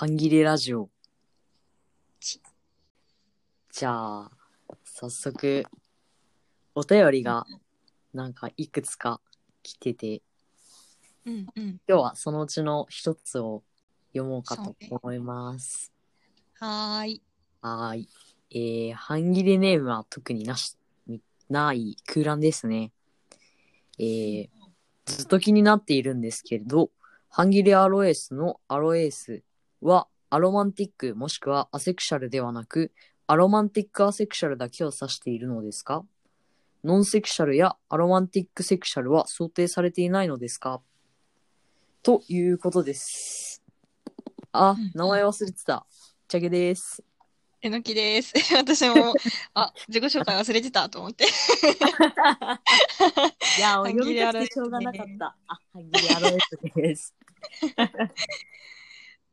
半切れラジオち。じゃあ、早速、お便りが、なんかいくつか来てて、うんうん。今日はそのうちの一つを読もうかと思います。はーい。はーい。えー、半切れネームは特になし、ない空欄ですね。えー、ずっと気になっているんですけれど、半切れアロエースのアロエースはアロマンティックもしくはアセクシャルではなく、アロマンティックアセクシャルだけを指しているのですか？ノンセクシャルやアロマンティックセクシャルは想定されていないのですか？ということです。あうん、名前忘れてた。チャゲです。えのきです。私も、あ、自己紹介忘れてたと思って。いや、半読み切れアロエスたくてしょうがなかった。あ、半切れアロエスです。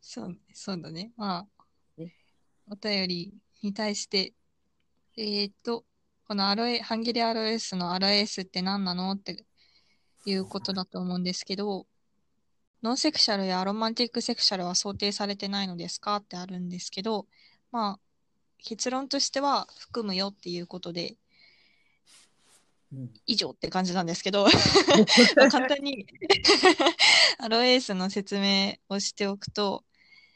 そう、そうだね。まあね、お便りに対して、えーっと、このアロエ、半切れアロエスのアロエスって何なのっていうことだと思うんですけど、ノンセクシャルやアロマンティックセクシャルは想定されてないのですかってあるんですけど、まあ、結論としては含むよっていうことで、うん以上って感じなんですけど、ま あ簡単に アロエースの説明をしておくと、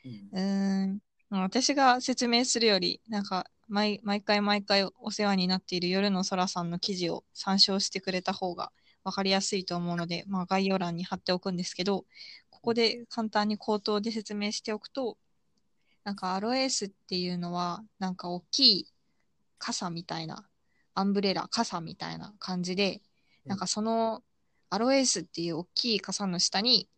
うん。うーん、まあ私が説明するより、なんか毎、毎回毎回お世話になっている夜の空さんの記事を参照してくれた方が分かりやすいと思うので、まあ、概要欄に貼っておくんですけど、ここで簡単に口頭で説明しておくと、なんかアロエースっていうのは、なんか大きい傘みたいな、アンブレラ、傘みたいな感じで、なんかそのアロエースっていう大きい傘の下に、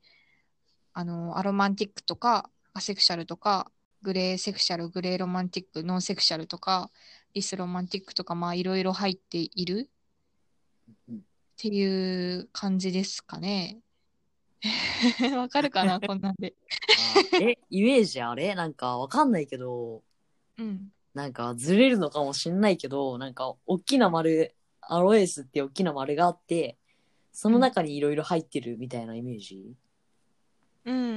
あの、アロマンティックとか、アセクシャルとか、グレーセクシャル、グレーロマンティック、ノンセクシャルとか、リスロマンティックとか、まあいろいろ入っているうんっていう感じですかね。わかるかなこんなんで。あえ、イメージあれ？なんかわかんないけど、うん。なんかずれるのかもしんないけど、なんか大きな丸、アロエースって大きな丸があって、その中にいろいろ入ってるみたいなイメージ、うんうんう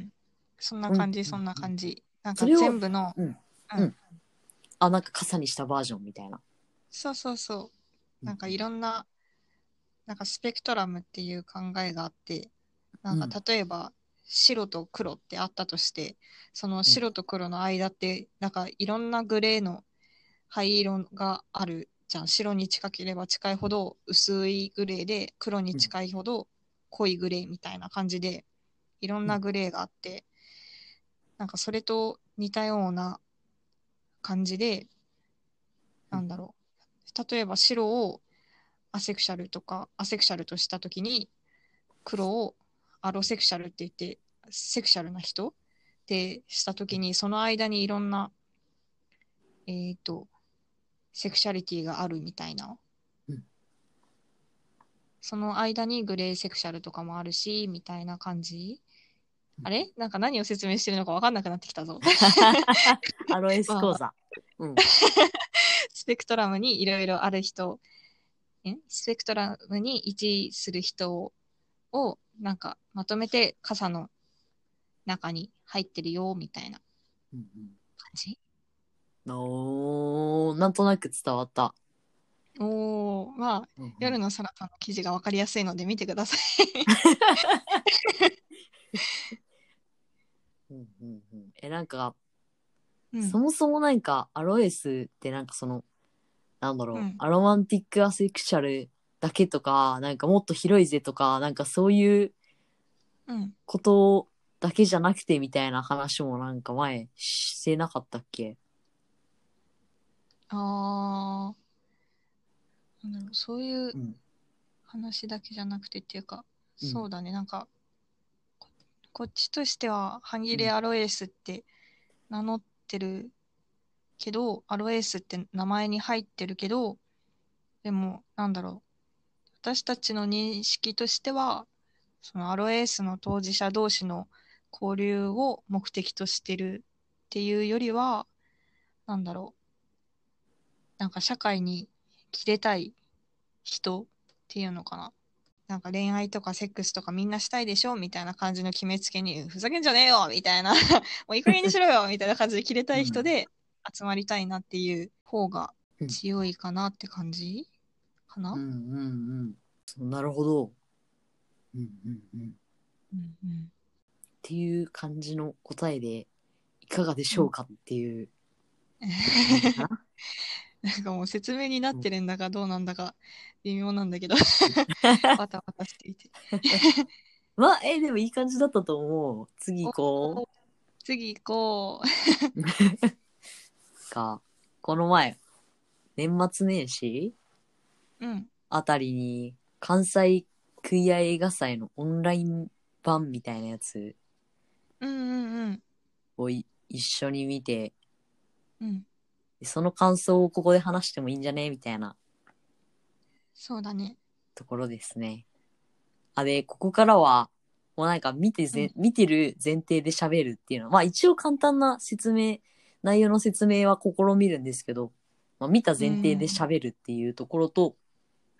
ん。そんな感じ、そんな感じ。なんかそれを全部の、うんうんあ、なんか傘にしたバージョンみたいな。そうそうそう。なんかいろんな、なんかスペクトラムっていう考えがあって、なんか例えば白と黒ってあったとして、その白と黒の間って、なんかいろんなグレーの灰色があるじゃん。白に近ければ近いほど薄いグレーで、黒に近いほど濃いグレーみたいな感じで、いろんなグレーがあって、なんかそれと似たような感じで、なんだろう。例えば白をアセクシャルとか、アセクシャルとしたときに、黒をアロセクシャルって言って、セクシャルな人ってしたときに、その間にいろんな、えっ、と、セクシャリティがあるみたいな。うんその間にグレーセクシャルとかもあるし、みたいな感じ。あれ？なんか何を説明してるのか分かんなくなってきたぞ。アロエース講座。うん。スペクトラムにいろいろある人、んスペクトラムに位置する人を、なんかまとめて傘の中に入ってるよ、みたいなうん感じ？うん、おー、なんとなく伝わった。おー、まあ、うんうん夜の空さんの記事がわかりやすいので見てください。うんうんうん、え、なんか、うん。そもそもなんかアロエスってなんかそのなんだろう、うん。アロマンティックアセクシャルだけとかなんかもっと広いぜとかなんかそういううん。ことだけじゃなくてみたいな話もなんか前してなかったっけ？あー、なんだろう、そういううん。話だけじゃなくてっていうか、うん。そうだね、なんか、ここっちとしては、半切れアロエースって名乗ってるけど、アロエースって名前に入ってるけど、でも、なんだろう、私たちの認識としては、そのアロエースの当事者同士の交流を目的としてるっていうよりは、なんだろう、なんか社会に切れたい人っていうのかな。なんか恋愛とかセックスとかみんなしたいでしょみたいな感じの決めつけに、ふざけんじゃねえよみたいな、もういい加減にしろよみたいな感じで切れたい人で集まりたいなっていう方が強いかなって感じ？かな、うんうんうんなるほど。うんうんうん。うんうん。っていう感じの答えでいかがでしょうかっていう。感じかななんかもう説明になってるんだかどうなんだか微妙なんだけど、バタバタしていて。まあえでもいい感じだったと思う次行こ次行こう かこの前年末年始？う。うん。あたりに関西クイア映画祭のオンライン版みたいなやつうんうんうん。一緒に見てうん。その感想をここで話してもいいんじゃね？みたいなそうだね。ところですね。あ、で、ここからは、もうなんか見てぜ、見てる前提で喋るっていうのは、まあ一応簡単な説明、内容の説明は試みるんですけど、まあ見た前提で喋るっていうところと、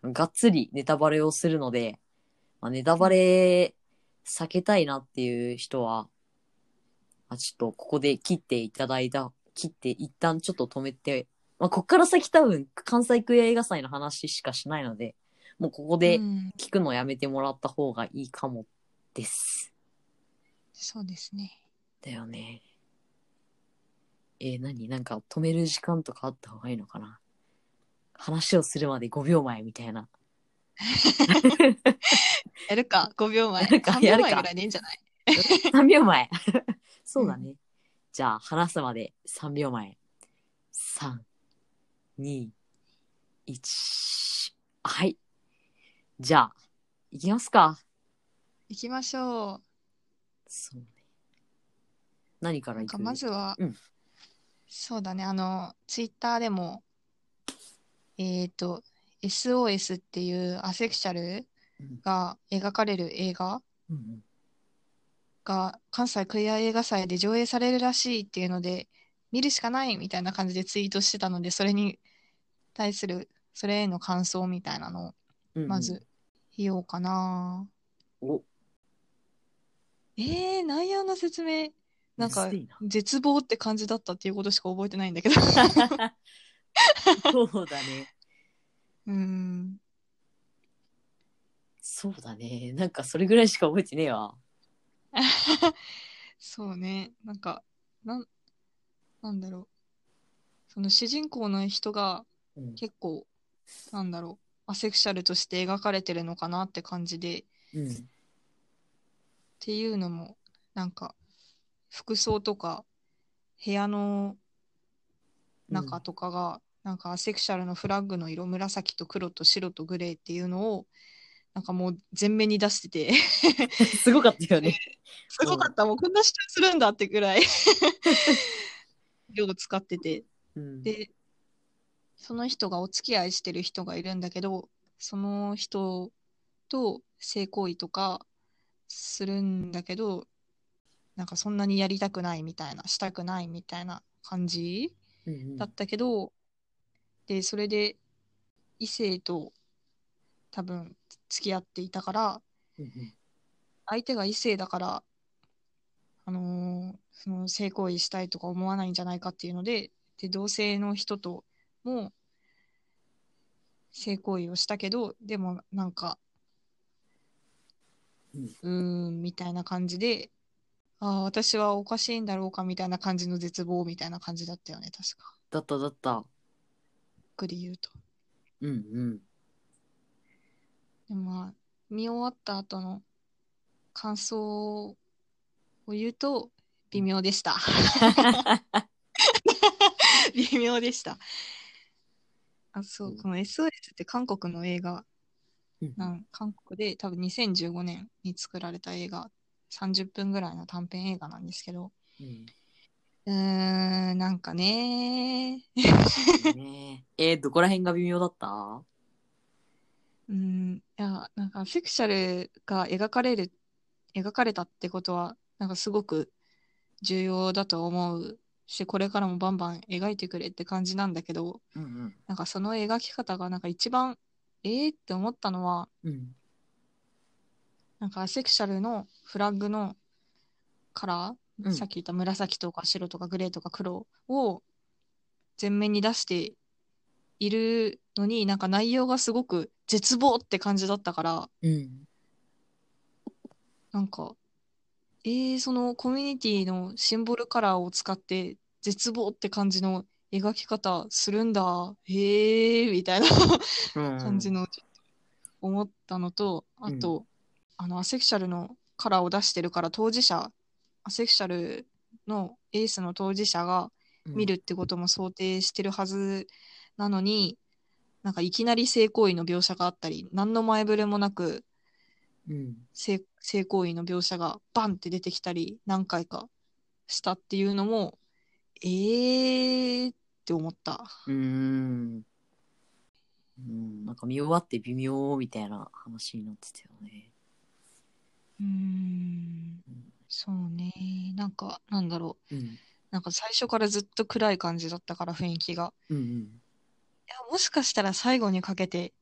がっつりネタバレをするので、まあ、ネタバレ避けたいなっていう人は、まあ、ちょっとここで切っていただいた、切って一旦ちょっと止めて、まあ、こっから先多分関西クエア映画祭の話しかしないので、もうここでうん、聞くのやめてもらった方がいいかもです。そうですね。だよね。えー何？なんか止める時間とかあった方がいいのかな？話をするまで5秒前みたいな。やるか、5秒前。やるか3秒やるか前ぐらいでいいんじゃない？3秒前。そうだね。じゃあ話すまで3秒前。3、2、1。はい。じゃあ、行きますか。行きましょう。そうね。何から行く？まずは、うんそうだね、あの、ツイッターでも、えっ、と、SOS っていうアセクシャルうんが描かれる映画うんうんが関西クイア映画祭で上映されるらしいっていうので、見るしかないみたいな感じでツイートしてたので、それに対する、それへの感想みたいなのをうんうんまず言おうかな。お、えー、内容の説明、なんか絶望って感じだったっていうことしか覚えてないんだけど。そうだね。うーん。そうだね。なんかそれぐらいしか覚えてねえわ。そうね。なんか、なん、なんだろう。その主人公の人がうん。結構、なんだろう。アセクシャルとして描かれてるのかなって感じで、っうん。ていうのも、なんか、服装とか、部屋の中とかが、なんかアセクシャルのフラッグの色、紫と黒と白とグレーっていうのを、なんかもう全面に出してて、すごかったよね。すごかった。もうこんな主張するんだってぐらい 色を使ってて。うん。で、その人がお付き合いしてる人がいるんだけど、その人と性行為とかするんだけど、なんかそんなにやりたくないみたいな、したくないみたいな感じうんうんだったけど、で、それで異性と多分付き合っていたから、うんうん相手が異性だから、あのーその性行為したいとか思わないんじゃないかっていうので、で、同性の人とも性行為をしたけど、でもなんか、うんうーん、みたいな感じで、ああ、私はおかしいんだろうかみたいな感じの絶望みたいな感じだったよね、確か。だっただった。ゆっくり言うと。うんうん。でもまあ、見終わった後の感想を言うと、微妙でした。微妙でした。あ、そうう、ん。この SOS って韓国の映画。うん。なん、韓国で多分2015年に作られた映画、30分ぐらいの短編映画なんですけど、うん。うーん、なんかね、ねえー、どこら辺が微妙だった？うん、いや、なんかセクシャルが描かれる、描かれたってことは、なんかすごく重要だと思うし、これからもバンバン描いてくれって感じなんだけど、うんうん。なんかその描き方がなんか一番、えーって思ったのは、うん。なんかアセクシャルのフラッグのカラー、うんさっき言った紫とか白とかグレーとか黒を前面に出しているのになんか内容がすごく絶望って感じだったからうん。なんかえー、そのコミュニティのシンボルカラーを使って絶望って感じの描き方するんだへえみたいなうん。感じのちょっと思ったのと、あと、あのアセクシャルのカラーを出してるから当事者アセクシャルのエースの当事者が見るってことも想定してるはずなのに、なんかいきなり性行為の描写があったり何の前触れもなくうん。性性行為の描写がバンって出てきたり何回かしたっていうのもえーって思った。うーん。うん、なんか見終わって微妙みたいな話になってたよね。うーんそうねなんかなんだろううん。なんか最初からずっと暗い感じだったから雰囲気が。うんうん。いや、もしかしたら最後にかけて、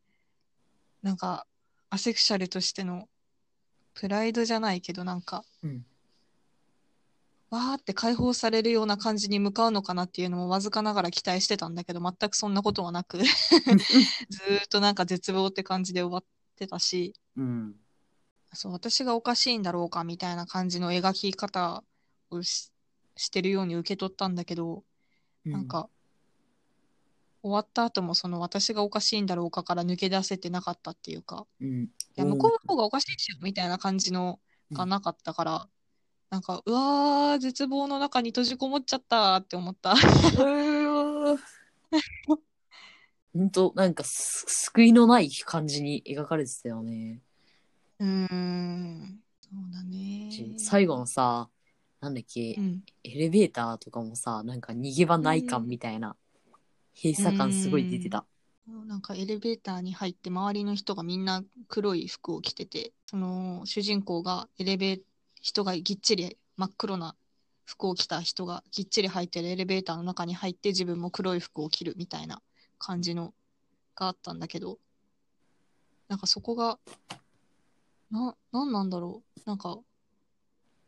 なんか、アセクシャルとしての、プライドじゃないけど、なんか、うん。わーって解放されるような感じに向かうのかなっていうのもわずかながら期待してたんだけど、全くそんなことはなく、ずーっとなんか絶望って感じで終わってたし、うん。そう、私がおかしいんだろうかみたいな感じの描き方をししてるように受け取ったんだけど、なんか、終わった後もその私がおかしいんだろうかから抜け出せてなかったっていうか、うん。いや、向こうの方がおかしいでしょみたいな感じのがなかったから、なんか、うわー、絶望の中に閉じこもっちゃったって思った。本当なんかす救いのない感じに描かれてたよね。うーん、そうだね。最後のさ、なんだっけ、うん、エレベーターとかもさ、なんか逃げ場ない感みたいな、閉鎖感すごい出てた。なんかエレベーターに入って周りの人がみんな黒い服を着てて、その主人公がエレベー人がぎっちり真っ黒な服を着た人がぎっちり入ってるエレベーターの中に入って自分も黒い服を着るみたいな感じのがあったんだけど、なんかそこが、な、なんなんだろう。なんか、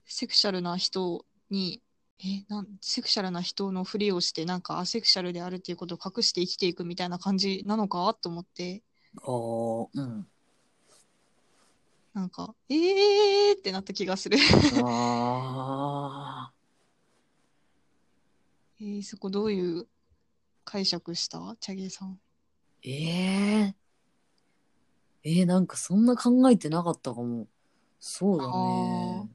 セクシャルな人に、え、なん、セクシャルな人のふりをして、なんかアセクシャルであるっていうことを隠して生きていくみたいな感じなのかと思って、ああ、うん。なんか、えーってなった気がする。ああ。えー、そこどういう解釈した？チャゲさん。えええー、なんかそんな考えてなかったかも。そうだあね。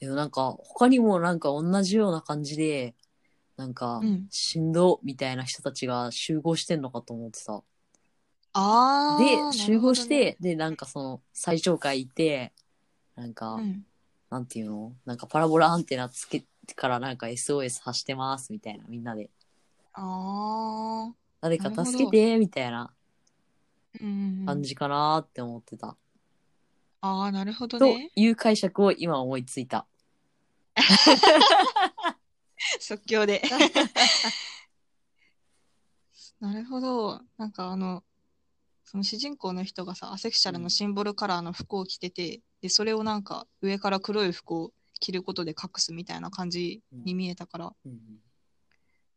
でもなんか他にもなんか同じような感じで、なんかうんしんどみたいな人たちが集合してんのかと思ってた。あーで、集合し、て、で、なんかその最上階いて、なんか、うん、なんていうの？なんかパラボラアンテナつけてからなんか SOS 発してますみたいな、みんなで。あ誰か助けてみたいな感じかなーって思ってた。あー、なるほどとね。いう解釈を今思いついた。即興で。なるほど。なんかあの、その主人公の人がさ、アセクシャルのシンボルカラーの服を着てて、で、それをなんか上から黒い服を着ることで隠すみたいな感じに見えたから、うん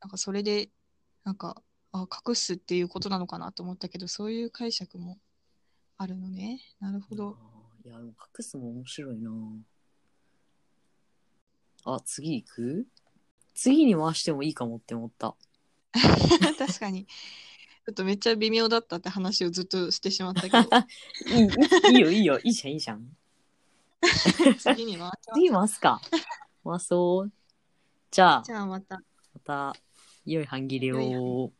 なんかそれで、なんか、あ、隠すっていうことなのかなと思ったけど、そういう解釈もあるのね。なるほど。いや、でも隠すも面白いなあ、次行く？次に回してもいいかもって思った。確かに。ちょっとめっちゃ微妙だったって話をずっとしてしまったけど、いいいいよ、いいよ、いいじゃん、いいじゃん。次に回します次回すか。回そう。じゃあじ、ゃあまた。また、良い半切れを。